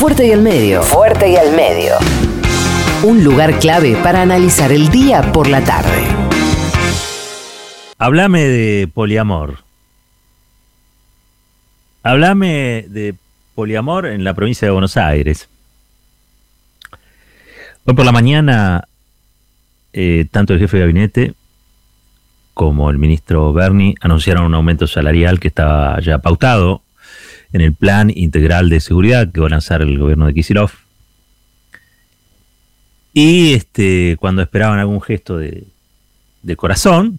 Fuerte y al medio. Fuerte y al medio. Un lugar clave para analizar el día por la tarde. Háblame de poliamor. Háblame de poliamor en la provincia de Buenos Aires. Hoy por la mañana, eh, tanto el jefe de gabinete como el ministro Berni anunciaron un aumento salarial que estaba ya pautado en el plan integral de seguridad que va a lanzar el gobierno de Kisilov. Y este, cuando esperaban algún gesto de, corazón,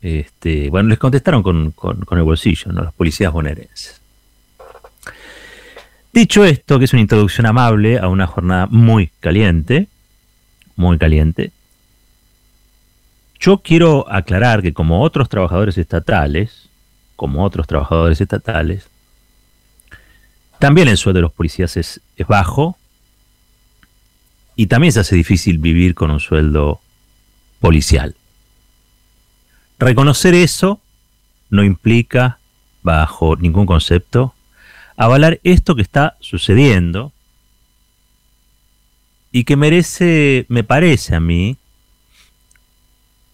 este, bueno, les contestaron con, el bolsillo, ¿no? los policías bonaerenses. Dicho esto, que es una introducción amable a una jornada muy caliente, muy caliente, yo quiero aclarar que como otros trabajadores estatales, como otros trabajadores estatales, también el sueldo de los policías es, bajo y también se hace difícil vivir con un sueldo policial. Reconocer eso no implica, bajo ningún concepto, avalar esto que está sucediendo y que merece, me parece a mí,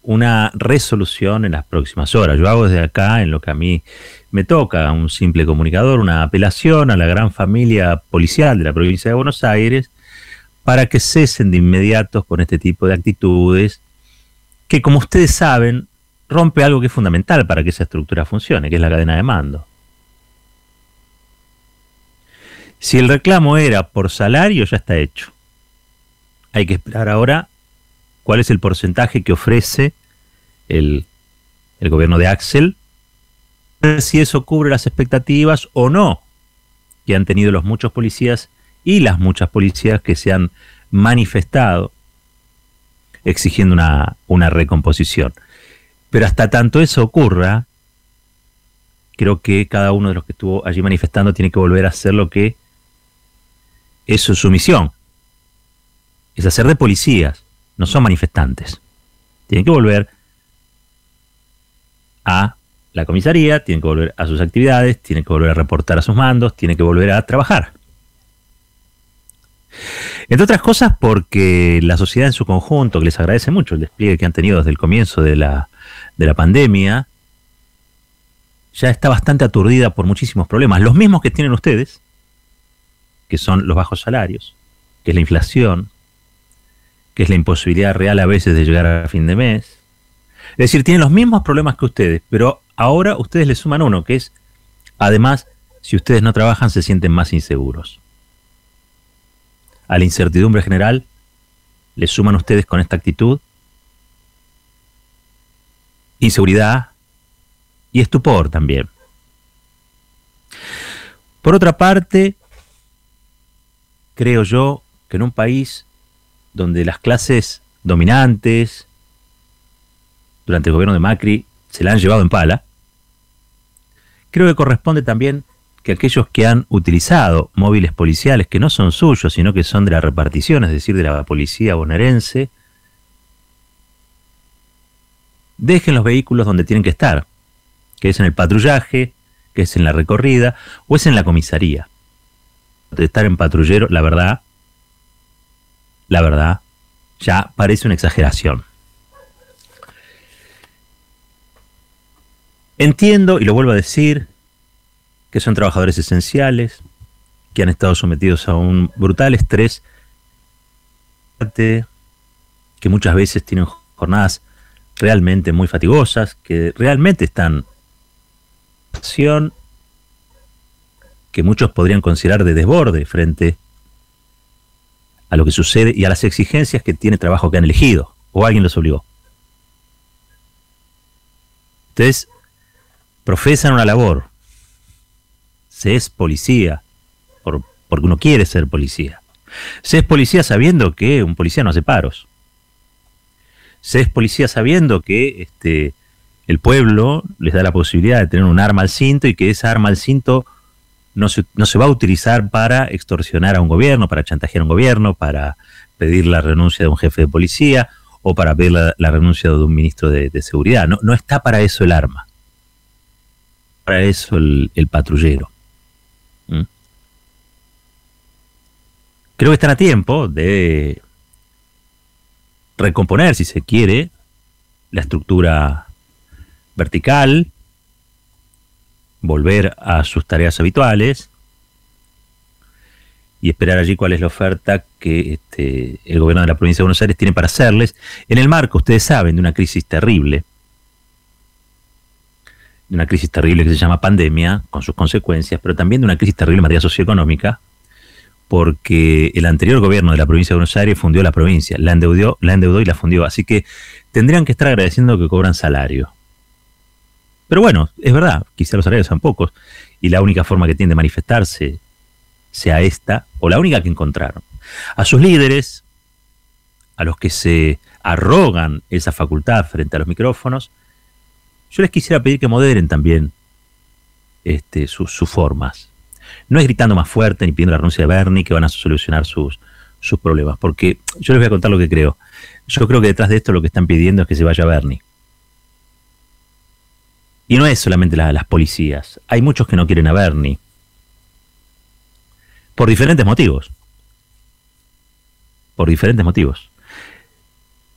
una resolución en las próximas horas. Yo hago desde acá, en lo que a mí me toca, un simple comunicador, una apelación a la gran familia policial de la provincia de Buenos Aires para que cesen de inmediato con este tipo de actitudes que, como ustedes saben, rompe algo que es fundamental para que esa estructura funcione, que es la cadena de mando. Si el reclamo era por salario, ya está hecho. Hay que esperar ahora cuál es el porcentaje que ofrece el, gobierno de Axel, si eso cubre las expectativas o no que han tenido los muchos policías y las muchas policías que se han manifestado exigiendo una, una recomposición. Pero hasta tanto eso ocurra, creo que cada uno de los que estuvo allí manifestando tiene que volver a hacer lo que es su misión. Es hacer de policías, no son manifestantes. Tienen que volver a la comisaría, tienen que volver a sus actividades, tienen que volver a reportar a sus mandos, tienen que volver a trabajar. Entre otras cosas porque la sociedad en su conjunto, que les agradece mucho el despliegue que han tenido desde el comienzo de la, de la pandemia, ya está bastante aturdida por muchísimos problemas, los mismos que tienen ustedes, que son los bajos salarios, que es la inflación, que es la imposibilidad real a veces de llegar a fin de mes. Es decir, tienen los mismos problemas que ustedes, pero ahora ustedes le suman uno, que es, además, si ustedes no trabajan, se sienten más inseguros. A la incertidumbre general, le suman ustedes con esta actitud inseguridad y estupor también. Por otra parte, creo yo que en un país donde las clases dominantes durante el gobierno de Macri se la han llevado en pala, creo que corresponde también que aquellos que han utilizado móviles policiales que no son suyos, sino que son de la repartición, es decir, de la policía bonaerense, dejen los vehículos donde tienen que estar, que es en el patrullaje, que es en la recorrida o es en la comisaría. De estar en patrullero, la verdad, la verdad, ya parece una exageración. Entiendo, y lo vuelvo a decir, que son trabajadores esenciales, que han estado sometidos a un brutal estrés, que muchas veces tienen jornadas realmente muy fatigosas, que realmente están que muchos podrían considerar de desborde frente a lo que sucede y a las exigencias que tiene trabajo que han elegido o alguien los obligó. Ustedes profesan una labor, se es policía, por, porque uno quiere ser policía. Se es policía sabiendo que un policía no hace paros. Se es policía sabiendo que este, el pueblo les da la posibilidad de tener un arma al cinto y que esa arma al cinto no se, no se va a utilizar para extorsionar a un gobierno, para chantajear a un gobierno, para pedir la renuncia de un jefe de policía o para pedir la, renuncia de un ministro de, seguridad. No, no, está para eso el arma. Para eso el, patrullero. ¿Mm? creo que están a tiempo de recomponer, si se quiere, la estructura vertical, volver a sus tareas habituales y esperar allí cuál es la oferta que este, el gobierno de la provincia de Buenos Aires tiene para hacerles, en el marco, ustedes saben, de una crisis terrible, de una crisis terrible que se llama pandemia, con sus consecuencias, pero también de una crisis terrible en materia socioeconómica, porque el anterior gobierno de la provincia de Buenos Aires fundió la provincia, la endeudó, la endeudó y la fundió. Así que tendrían que estar agradeciendo que cobran salario. Pero bueno, es verdad, quizá los salarios sean pocos, y la única forma que tienen de manifestarse sea esta, o la única que encontraron. A sus líderes, a los que se arrogan esa facultad frente a los micrófonos, yo les quisiera pedir que moderen también este, sus formas no es gritando más fuerte ni pidiendo la renuncia de Bernie que van a solucionar sus, sus problemas, porque yo les voy a contar lo que creo. Yo creo que detrás de esto lo que están pidiendo es que se vaya Bernie. Y no es solamente las policías, hay muchos que no quieren a Bernie, por diferentes motivos. Por diferentes motivos.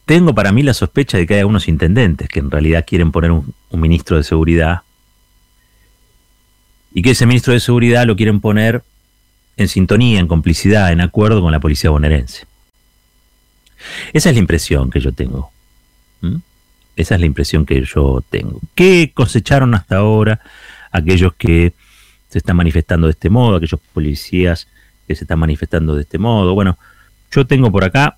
Tengo para mí la sospecha de que hay algunos intendentes que en realidad quieren poner un ministro de seguridad y que ese ministro de Seguridad lo quieren poner en sintonía, en complicidad, en acuerdo con la policía bonaerense. Esa es la impresión que yo tengo. Esa es la impresión que yo tengo. ¿Qué cosecharon hasta ahora aquellos que se están manifestando de este modo, aquellos policías que se están manifestando de este modo? Bueno, yo tengo por acá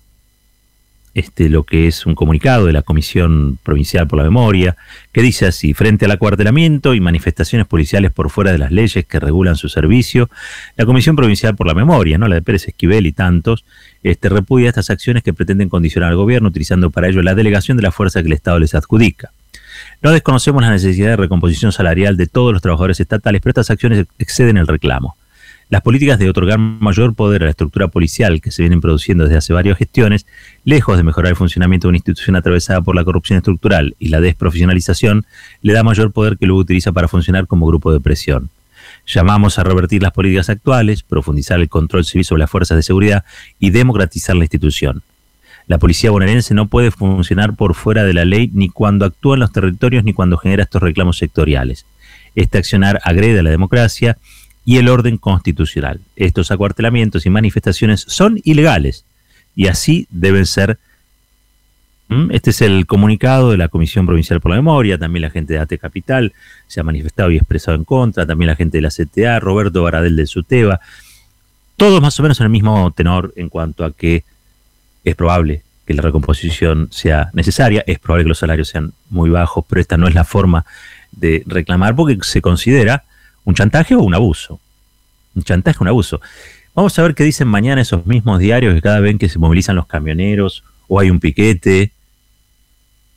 este, lo que es un comunicado de la Comisión Provincial por la Memoria, que dice así, frente al acuartelamiento y manifestaciones policiales por fuera de las leyes que regulan su servicio, la Comisión Provincial por la Memoria, no la de Pérez Esquivel y tantos, este, repudia estas acciones que pretenden condicionar al gobierno utilizando para ello la delegación de la fuerza que el Estado les adjudica. No desconocemos la necesidad de recomposición salarial de todos los trabajadores estatales, pero estas acciones exceden el reclamo. Las políticas de otorgar mayor poder a la estructura policial que se vienen produciendo desde hace varias gestiones, lejos de mejorar el funcionamiento de una institución atravesada por la corrupción estructural y la desprofesionalización, le da mayor poder que luego utiliza para funcionar como grupo de presión. Llamamos a revertir las políticas actuales, profundizar el control civil sobre las fuerzas de seguridad y democratizar la institución. La policía bonaerense no puede funcionar por fuera de la ley ni cuando actúa en los territorios ni cuando genera estos reclamos sectoriales. Este accionar agrede a la democracia y el orden constitucional. Estos acuartelamientos y manifestaciones son ilegales y así deben ser. Este es el comunicado de la Comisión Provincial por la Memoria, también la gente de AT Capital se ha manifestado y expresado en contra, también la gente de la CTA, Roberto Baradel del SUTEBA, todos más o menos en el mismo tenor en cuanto a que es probable que la recomposición sea necesaria, es probable que los salarios sean muy bajos, pero esta no es la forma de reclamar porque se considera ¿Un chantaje o un abuso? Un chantaje un abuso. Vamos a ver qué dicen mañana esos mismos diarios que cada vez que se movilizan los camioneros o hay un piquete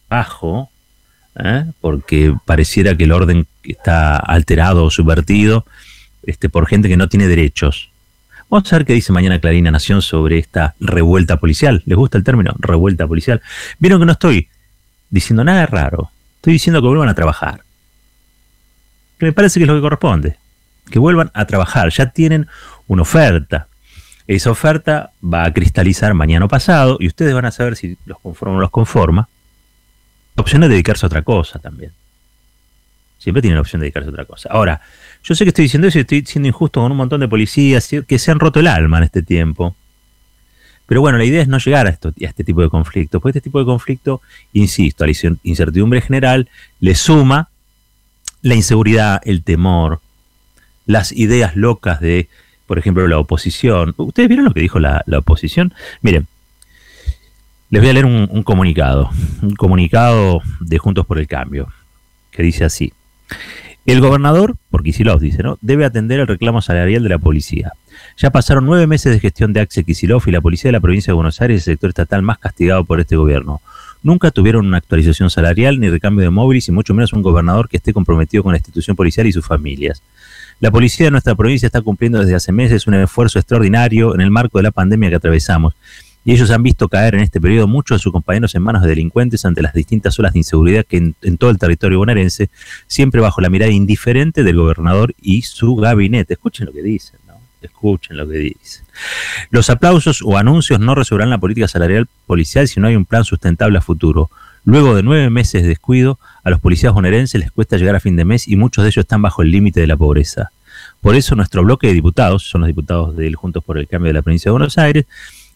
bajo, ¿eh? porque pareciera que el orden está alterado o subvertido este, por gente que no tiene derechos. Vamos a ver qué dice mañana Clarina Nación sobre esta revuelta policial. ¿Les gusta el término? Revuelta policial. Vieron que no estoy diciendo nada raro. Estoy diciendo que vuelvan a trabajar me parece que es lo que corresponde. Que vuelvan a trabajar, ya tienen una oferta. Esa oferta va a cristalizar mañana o pasado y ustedes van a saber si los conforma o no los conforma. La opción de dedicarse a otra cosa también. Siempre tienen la opción de dedicarse a otra cosa. Ahora, yo sé que estoy diciendo eso y estoy siendo injusto con un montón de policías que se han roto el alma en este tiempo. Pero bueno, la idea es no llegar a, esto, a este tipo de conflicto, porque este tipo de conflicto, insisto, a la incertidumbre general le suma la inseguridad, el temor, las ideas locas de, por ejemplo, la oposición. ¿Ustedes vieron lo que dijo la, oposición? Miren, les voy a leer un, comunicado, un comunicado de Juntos por el Cambio, que dice así. El gobernador, porque Kisilov dice, ¿no? Debe atender el reclamo salarial de la policía. Ya pasaron nueve meses de gestión de Axel Kisilov y la policía de la provincia de Buenos Aires es el sector estatal más castigado por este gobierno nunca tuvieron una actualización salarial ni recambio de móviles y mucho menos un gobernador que esté comprometido con la institución policial y sus familias. La policía de nuestra provincia está cumpliendo desde hace meses un esfuerzo extraordinario en el marco de la pandemia que atravesamos y ellos han visto caer en este periodo muchos de sus compañeros en manos de delincuentes ante las distintas olas de inseguridad que en, todo el territorio bonaerense, siempre bajo la mirada indiferente del gobernador y su gabinete. Escuchen lo que dicen, ¿no? Escuchen lo que dice. Los aplausos o anuncios no resolverán la política salarial policial si no hay un plan sustentable a futuro. Luego de nueve meses de descuido, a los policías bonaerenses les cuesta llegar a fin de mes y muchos de ellos están bajo el límite de la pobreza. Por eso nuestro bloque de diputados, son los diputados del Juntos por el Cambio de la Provincia de Buenos Aires,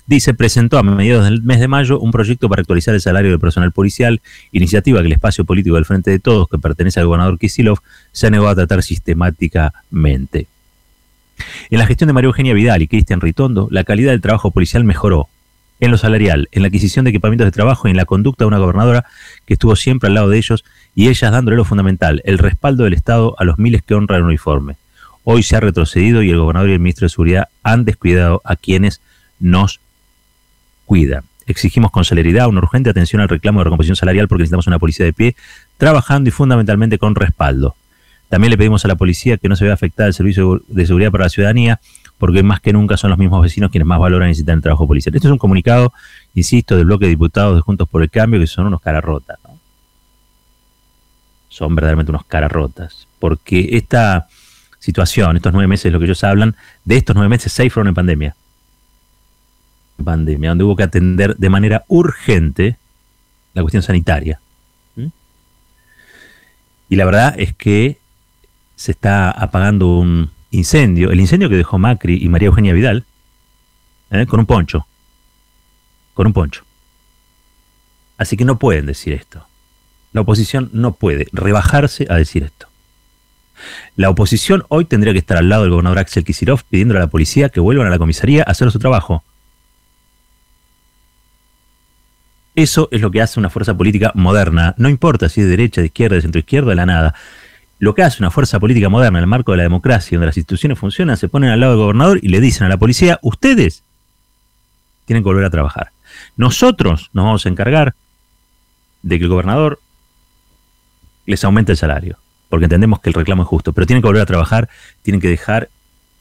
dice, presentó a mediados del mes de mayo un proyecto para actualizar el salario del personal policial, iniciativa que el espacio político del Frente de Todos, que pertenece al gobernador Kisilov, se ha negado a tratar sistemáticamente. En la gestión de María Eugenia Vidal y Cristian Ritondo, la calidad del trabajo policial mejoró. En lo salarial, en la adquisición de equipamientos de trabajo y en la conducta de una gobernadora que estuvo siempre al lado de ellos y ellas dándole lo fundamental, el respaldo del Estado a los miles que honran el uniforme. Hoy se ha retrocedido y el gobernador y el ministro de Seguridad han descuidado a quienes nos cuidan. Exigimos con celeridad una urgente atención al reclamo de recomposición salarial porque necesitamos una policía de pie trabajando y fundamentalmente con respaldo. También le pedimos a la policía que no se vea afectada el servicio de seguridad para la ciudadanía, porque más que nunca son los mismos vecinos quienes más valoran y necesitan el trabajo policial. Esto es un comunicado, insisto, del bloque de diputados de Juntos por el Cambio, que son unos caras rotas. Son verdaderamente unos caras rotas. Porque esta situación, estos nueve meses, lo que ellos hablan, de estos nueve meses, seis fueron en pandemia. Pandemia, donde hubo que atender de manera urgente la cuestión sanitaria. ¿Mm? Y la verdad es que se está apagando un incendio, el incendio que dejó Macri y María Eugenia Vidal, ¿eh? con un poncho, con un poncho. Así que no pueden decir esto. La oposición no puede rebajarse a decir esto. La oposición hoy tendría que estar al lado del gobernador Axel Kicillof pidiéndole a la policía que vuelvan a la comisaría a hacer su trabajo. Eso es lo que hace una fuerza política moderna. No importa si es de derecha, de izquierda, de centro izquierda, de la nada lo que hace una fuerza política moderna en el marco de la democracia, donde las instituciones funcionan, se ponen al lado del gobernador y le dicen a la policía, ustedes tienen que volver a trabajar. Nosotros nos vamos a encargar de que el gobernador les aumente el salario, porque entendemos que el reclamo es justo, pero tienen que volver a trabajar, tienen que dejar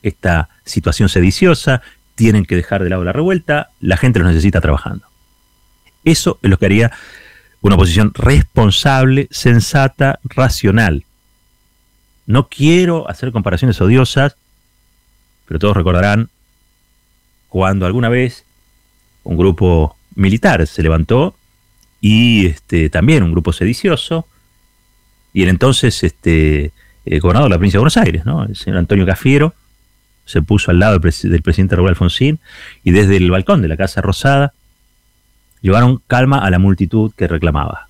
esta situación sediciosa, tienen que dejar de lado la revuelta, la gente los necesita trabajando. Eso es lo que haría una oposición responsable, sensata, racional. No quiero hacer comparaciones odiosas, pero todos recordarán cuando alguna vez un grupo militar se levantó y este, también un grupo sedicioso, y el entonces este, el gobernador de la provincia de Buenos Aires, ¿no? el señor Antonio Cafiero, se puso al lado del, del presidente Raúl Alfonsín y desde el balcón de la Casa Rosada llevaron calma a la multitud que reclamaba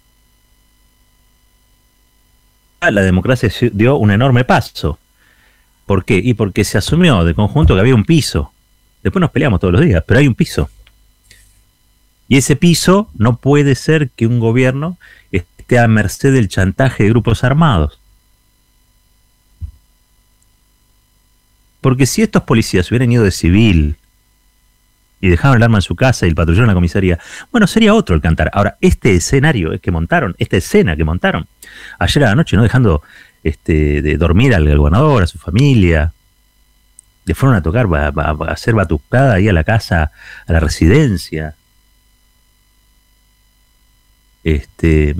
la democracia dio un enorme paso. ¿Por qué? Y porque se asumió de conjunto que había un piso. Después nos peleamos todos los días, pero hay un piso. Y ese piso no puede ser que un gobierno esté a merced del chantaje de grupos armados. Porque si estos policías hubieran ido de civil, y dejaron el arma en su casa y el patrullero en la comisaría, bueno, sería otro el cantar. Ahora, este escenario que montaron, esta escena que montaron, ayer a la noche, ¿no? Dejando este, de dormir al gobernador, a su familia, le fueron a tocar, a, a, hacer batucada ahí a la casa, a la residencia. Este,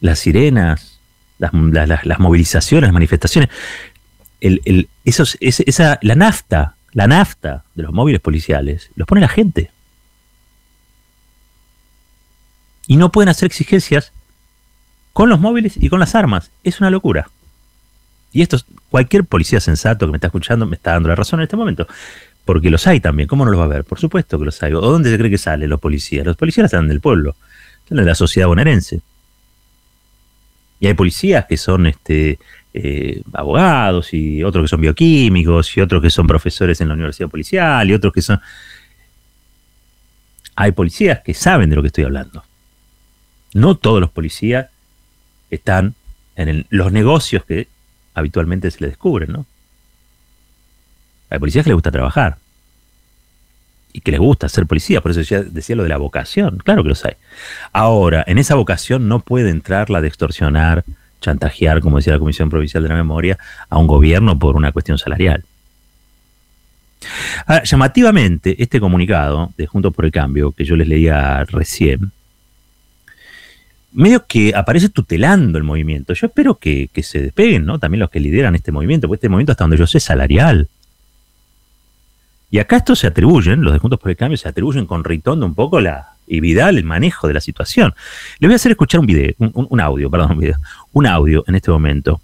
las sirenas, las, las, movilizaciones, las manifestaciones, el, el, esos, esa, la nafta la nafta de los móviles policiales los pone la gente. Y no pueden hacer exigencias con los móviles y con las armas. Es una locura. Y esto, cualquier policía sensato que me está escuchando me está dando la razón en este momento. Porque los hay también. ¿Cómo no los va a ver? Por supuesto que los hay. ¿O dónde se cree que salen los policías? Los policías están del pueblo. Están de la sociedad bonaerense. Y hay policías que son este, eh, abogados y otros que son bioquímicos y otros que son profesores en la universidad policial y otros que son... Hay policías que saben de lo que estoy hablando. No todos los policías están en los negocios que habitualmente se les descubren, ¿no? Hay policías que les gusta trabajar y que les gusta ser policía, por eso decía, lo de la vocación, claro que los hay. Ahora, en esa vocación no puede entrar la de extorsionar, chantajear, como decía la Comisión Provincial de la Memoria, a un gobierno por una cuestión salarial. llamativamente, este comunicado de Juntos por el Cambio, que yo les leía recién, medio que aparece tutelando el movimiento. Yo espero que, se despeguen, ¿no? También los que lideran este movimiento, porque este movimiento, hasta donde yo sé, salarial. Y acá estos se atribuyen, los de Juntos por el Cambio se atribuyen con Ritondo un poco la, y Vidal el manejo de la situación. Le voy a hacer escuchar un video, un, audio, perdón, un video, un audio en este momento.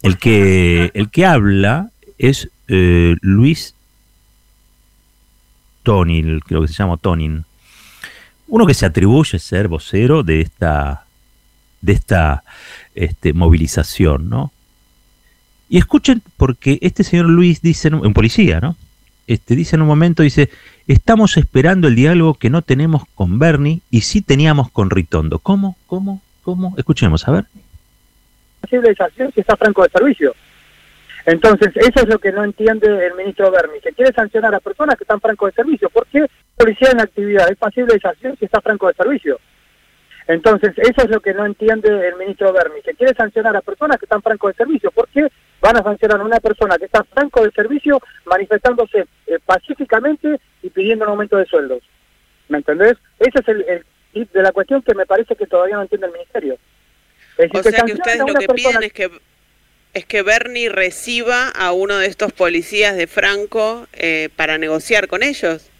El que, el que habla es eh, Luis Tonin, creo que se llama Tonin. Uno que se atribuye ser vocero de esta, de esta este, movilización, ¿no? Y escuchen, porque este señor Luis dice, un policía, ¿no? Este, dice en un momento, dice, estamos esperando el diálogo que no tenemos con Bernie y sí teníamos con Ritondo. ¿Cómo? ¿Cómo? ¿Cómo? Escuchemos, a ver. si está franco de servicio. Entonces, eso es lo que no entiende el ministro Berni, que quiere sancionar a personas que están franco de servicio. ¿Por qué policía en actividad es pasible de sanción si está franco de servicio? Entonces, eso es lo que no entiende el ministro Berni, que quiere sancionar a personas que están franco de servicio. ¿Por qué van a sancionar a una persona que está franco de servicio manifestándose eh, pacíficamente y pidiendo un aumento de sueldos? ¿Me entendés? Ese es el, el de la cuestión que me parece que todavía no entiende el ministerio. o sea que ustedes lo que piden es que es que Bernie reciba a uno de estos policías de Franco eh, para negociar con ellos.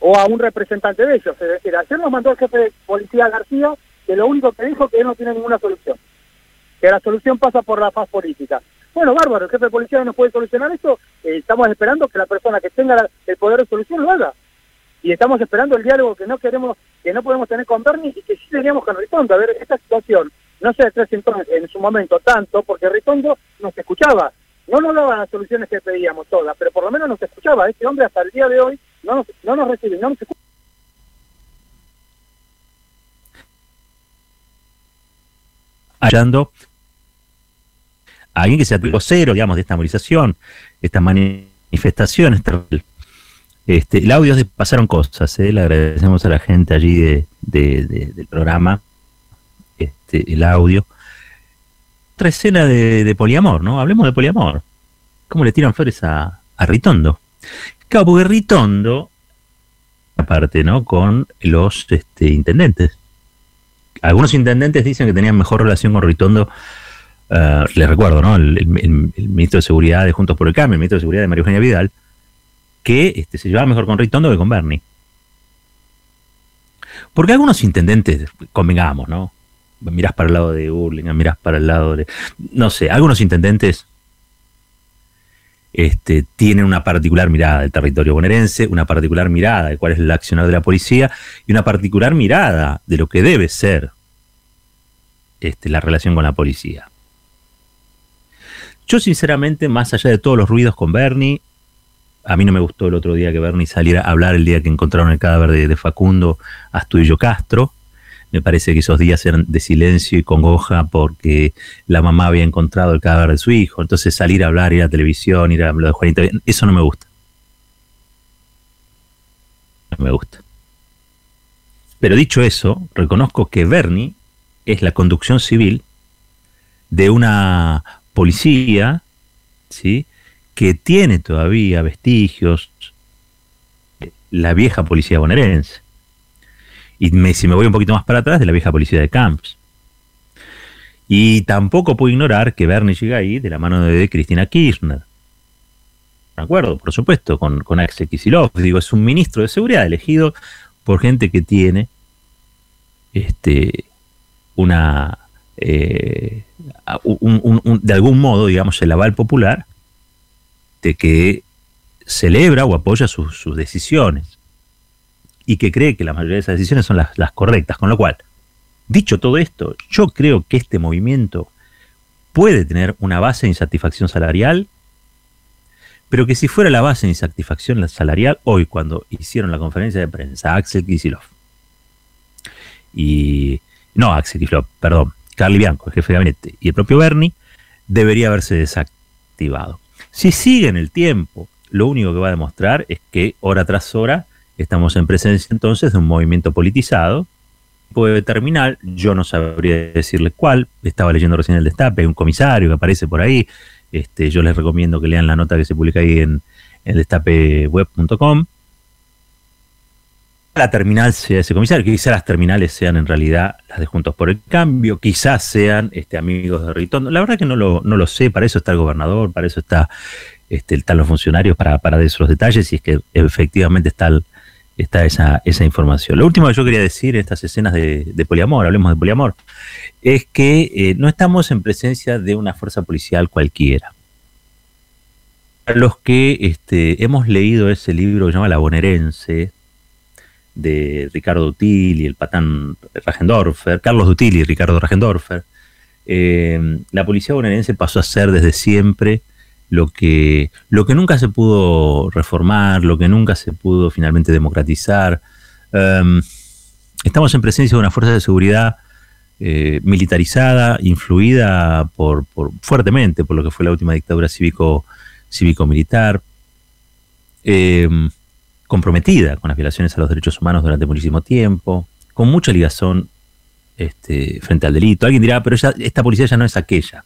O a un representante de ellos. Es decir, ayer nos mandó el jefe de policía García, que lo único que dijo que él no tiene ninguna solución. Que la solución pasa por la paz política. Bueno, bárbaro, el jefe de policía no puede solucionar esto. Eh, estamos esperando que la persona que tenga el poder de solución lo haga. Y estamos esperando el diálogo que no queremos, que no podemos tener con Bernie y que sí teníamos con Ritondo. A ver, esta situación no se entonces en su momento tanto, porque Ritondo nos escuchaba. No nos daba las soluciones que pedíamos todas, pero por lo menos nos escuchaba. Este hombre hasta el día de hoy no nos, no nos recibe, no nos escucha. Hallando a alguien que se atribuyó cero, digamos, de esta movilización, esta manifestación, este, el audio de pasaron cosas, ¿eh? le agradecemos a la gente allí del programa este, el audio. Otra escena de, poliamor, ¿no? Hablemos de poliamor. ¿Cómo le tiran flores a, Ritondo? Claro, porque Ritondo, aparte, ¿no? Con los este, intendentes. Algunos intendentes dicen que tenían mejor relación con Ritondo. Uh, les recuerdo, ¿no? El, ministro de Seguridad de Juntos por el Cambio, el ministro de Seguridad de María Eugenia Vidal, que este, se llevaba mejor con Ritondo que con Bernie. Porque algunos intendentes, convengamos, ¿no? mirás para el lado de Burlingame, mirás para el lado de... No sé, algunos intendentes este, tienen una particular mirada del territorio bonaerense, una particular mirada de cuál es el accionar de la policía y una particular mirada de lo que debe ser este, la relación con la policía. Yo sinceramente, más allá de todos los ruidos con Bernie, a mí no me gustó el otro día que Bernie saliera a hablar el día que encontraron el cadáver de, de Facundo Astudillo Castro. Me parece que esos días eran de silencio y congoja porque la mamá había encontrado el cadáver de su hijo. Entonces salir a hablar, ir a la televisión, ir a lo de Juanita, eso no me gusta. No me gusta. Pero dicho eso, reconozco que Bernie es la conducción civil de una policía, ¿sí? que tiene todavía vestigios, la vieja policía bonaerense. Y si me voy un poquito más para atrás, de la vieja policía de Camps. Y tampoco puedo ignorar que Bernie llega ahí de la mano de Cristina Kirchner. De acuerdo, por supuesto, con, con Axel Kicillof. Digo, es un ministro de seguridad elegido por gente que tiene este, una. Eh, de algún modo, digamos, el aval popular de que celebra o apoya sus decisiones y que cree que la mayoría de esas decisiones son las, correctas. Con lo cual, dicho todo esto, yo creo que este movimiento puede tener una base de insatisfacción salarial, pero que si fuera la base de insatisfacción salarial, hoy cuando hicieron la conferencia de prensa, Axel Kicillof, y no Axel Kicillof, perdón, Carly Bianco, el jefe de gabinete, y el propio Bernie, debería haberse desactivado. Si sigue en el tiempo, lo único que va a demostrar es que hora tras hora Estamos en presencia entonces de un movimiento politizado, puede terminar, yo no sabría decirle cuál, estaba leyendo recién el destape, un comisario que aparece por ahí, este, yo les recomiendo que lean la nota que se publica ahí en, en destapeweb.com. La terminal sea ese comisario, quizás las terminales sean en realidad las de Juntos por el Cambio, quizás sean este, amigos de Ritondo. La verdad que no lo, no lo sé, para eso está el gobernador, para eso está este, están los funcionarios para, para esos detalles y es que efectivamente está, está esa, esa información. Lo último que yo quería decir en estas escenas de, poliamor, hablemos de poliamor, es que eh, no estamos en presencia de una fuerza policial cualquiera. Para los que este, hemos leído ese libro que se llama La Bonaerense, de Ricardo Dutil y el patán Ragendorfer, Carlos Dutil y Ricardo Ragendorfer, eh, la policía bonaerense pasó a ser desde siempre lo que, lo que nunca se pudo reformar, lo que nunca se pudo finalmente democratizar. Em, estamos en presencia de una fuerza de seguridad eh, militarizada, influida por, fuertemente por lo que fue la última dictadura cívico, cívico-militar, em, comprometida con las violaciones a los derechos humanos durante muchísimo tiempo, con mucha ligazón este, frente al delito. Alguien dirá, pero esta policía ya no es aquella.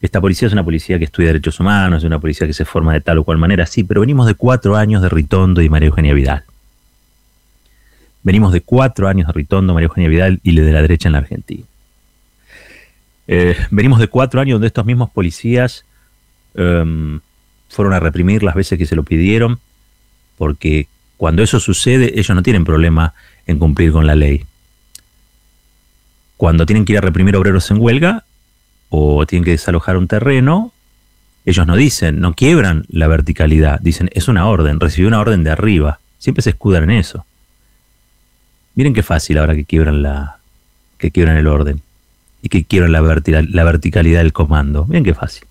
Esta policía es una policía que estudia derechos humanos, es una policía que se forma de tal o cual manera, sí, pero venimos de cuatro años de Ritondo y María Eugenia Vidal. Venimos de cuatro años de Ritondo, María Eugenia Vidal y de la derecha en la Argentina. Eh, venimos de cuatro años donde estos mismos policías em, fueron a reprimir las veces que se lo pidieron, porque cuando eso sucede, ellos no tienen problema en cumplir con la ley. Cuando tienen que ir a reprimir obreros en huelga, o tienen que desalojar un terreno, ellos no dicen, no quiebran la verticalidad, dicen, es una orden, recibió una orden de arriba, siempre se escudan en eso. Miren qué fácil ahora que quiebran la que quiebran el orden y que quiebran la, la verticalidad del comando. Miren qué fácil.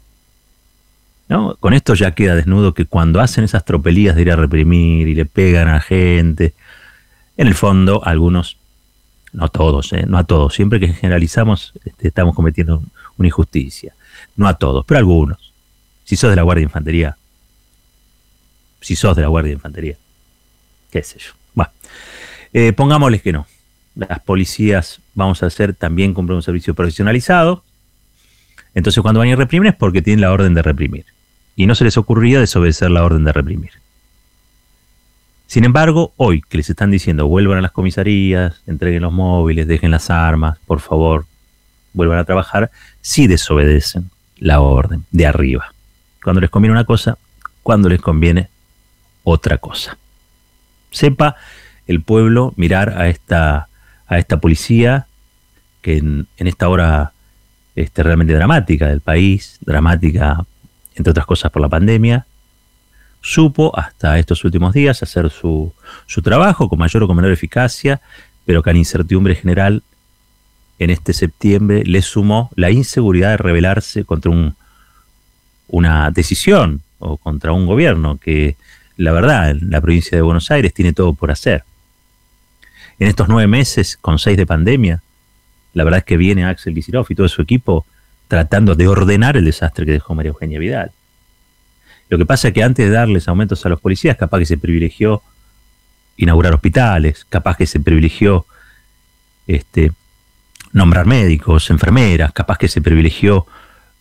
¿No? Con esto ya queda desnudo que cuando hacen esas tropelías de ir a reprimir y le pegan a gente, en el fondo algunos, no todos, ¿eh? no a todos, siempre que generalizamos este, estamos cometiendo una injusticia. No a todos, pero a algunos. Si sos de la Guardia de Infantería, si sos de la Guardia de Infantería, qué sé yo. Bueno, eh, pongámosles que no. Las policías vamos a hacer también comprar un servicio profesionalizado. Entonces cuando van a reprimir es porque tienen la orden de reprimir. Y no se les ocurría desobedecer la orden de reprimir. Sin embargo, hoy que les están diciendo vuelvan a las comisarías, entreguen los móviles, dejen las armas, por favor, vuelvan a trabajar, si desobedecen la orden de arriba. Cuando les conviene una cosa, cuando les conviene otra cosa. Sepa el pueblo mirar a esta, a esta policía que en, esta hora este, realmente dramática del país, dramática entre otras cosas por la pandemia, supo hasta estos últimos días hacer su, su trabajo con mayor o con menor eficacia, pero que la incertidumbre general en este septiembre le sumó la inseguridad de rebelarse contra un, una decisión o contra un gobierno que, la verdad, en la provincia de Buenos Aires tiene todo por hacer. En estos nueve meses, con seis de pandemia, la verdad es que viene Axel Kicillof y todo su equipo tratando de ordenar el desastre que dejó María Eugenia Vidal. Lo que pasa es que antes de darles aumentos a los policías, capaz que se privilegió inaugurar hospitales, capaz que se privilegió este, nombrar médicos, enfermeras, capaz que se privilegió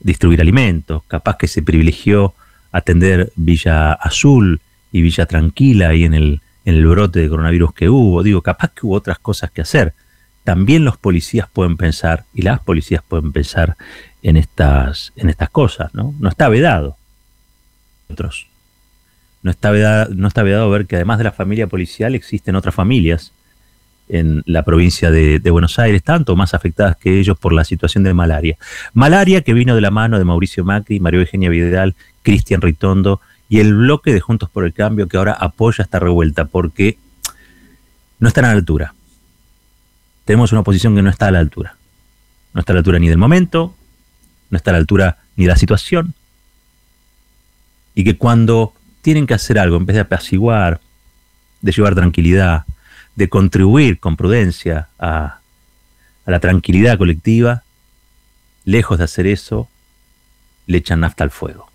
distribuir alimentos, capaz que se privilegió atender Villa Azul y Villa Tranquila y en el, en el brote de coronavirus que hubo. Digo, capaz que hubo otras cosas que hacer. También los policías pueden pensar, y las policías pueden pensar en estas, en estas cosas, ¿no? No está vedado. Otros. No está, vedado, no está vedado ver que además de la familia policial existen otras familias en la provincia de, Buenos Aires, tanto más afectadas que ellos por la situación de malaria. Malaria que vino de la mano de Mauricio Macri, María Eugenia Vidal, Cristian Ritondo y el bloque de Juntos por el Cambio que ahora apoya esta revuelta porque no están a la altura. Tenemos una oposición que no está a la altura. No está a la altura ni del momento, no está a la altura ni de la situación. Y que cuando tienen que hacer algo, en vez de apaciguar, de llevar tranquilidad, de contribuir con prudencia a, la tranquilidad colectiva, lejos de hacer eso, le echan nafta al fuego.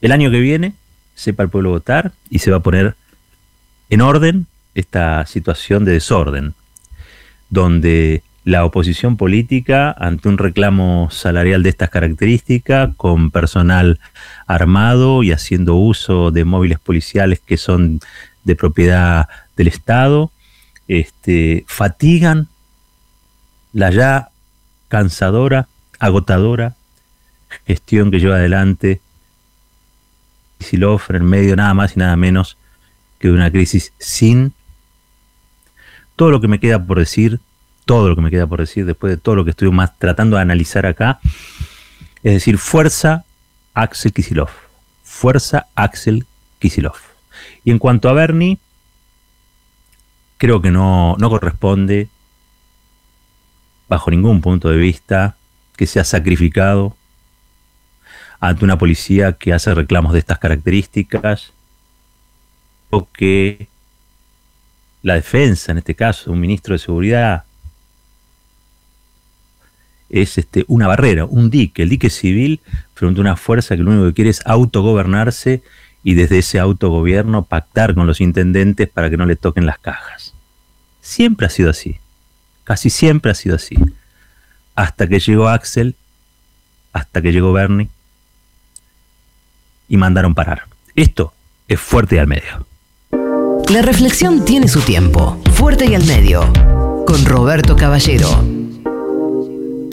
El año que viene, sepa el pueblo votar y se va a poner en orden esta situación de desorden, donde la oposición política, ante un reclamo salarial de estas características, con personal armado y haciendo uso de móviles policiales que son de propiedad del Estado, este, fatigan la ya cansadora, agotadora gestión que lleva adelante Kisilov en medio nada más y nada menos que de una crisis sin todo lo que me queda por decir, todo lo que me queda por decir después de todo lo que estoy más tratando de analizar acá, es decir, fuerza Axel Kisilov, fuerza Axel Kisilov. Y en cuanto a Bernie, creo que no, no corresponde, bajo ningún punto de vista, que sea sacrificado ante una policía que hace reclamos de estas características, o que la defensa, en este caso, un ministro de seguridad, es este, una barrera, un dique, el dique civil frente a una fuerza que lo único que quiere es autogobernarse y desde ese autogobierno pactar con los intendentes para que no le toquen las cajas. Siempre ha sido así, casi siempre ha sido así. Hasta que llegó Axel, hasta que llegó Bernie, y mandaron parar. Esto es fuerte y al medio. La reflexión tiene su tiempo. Fuerte y al medio. Con Roberto Caballero.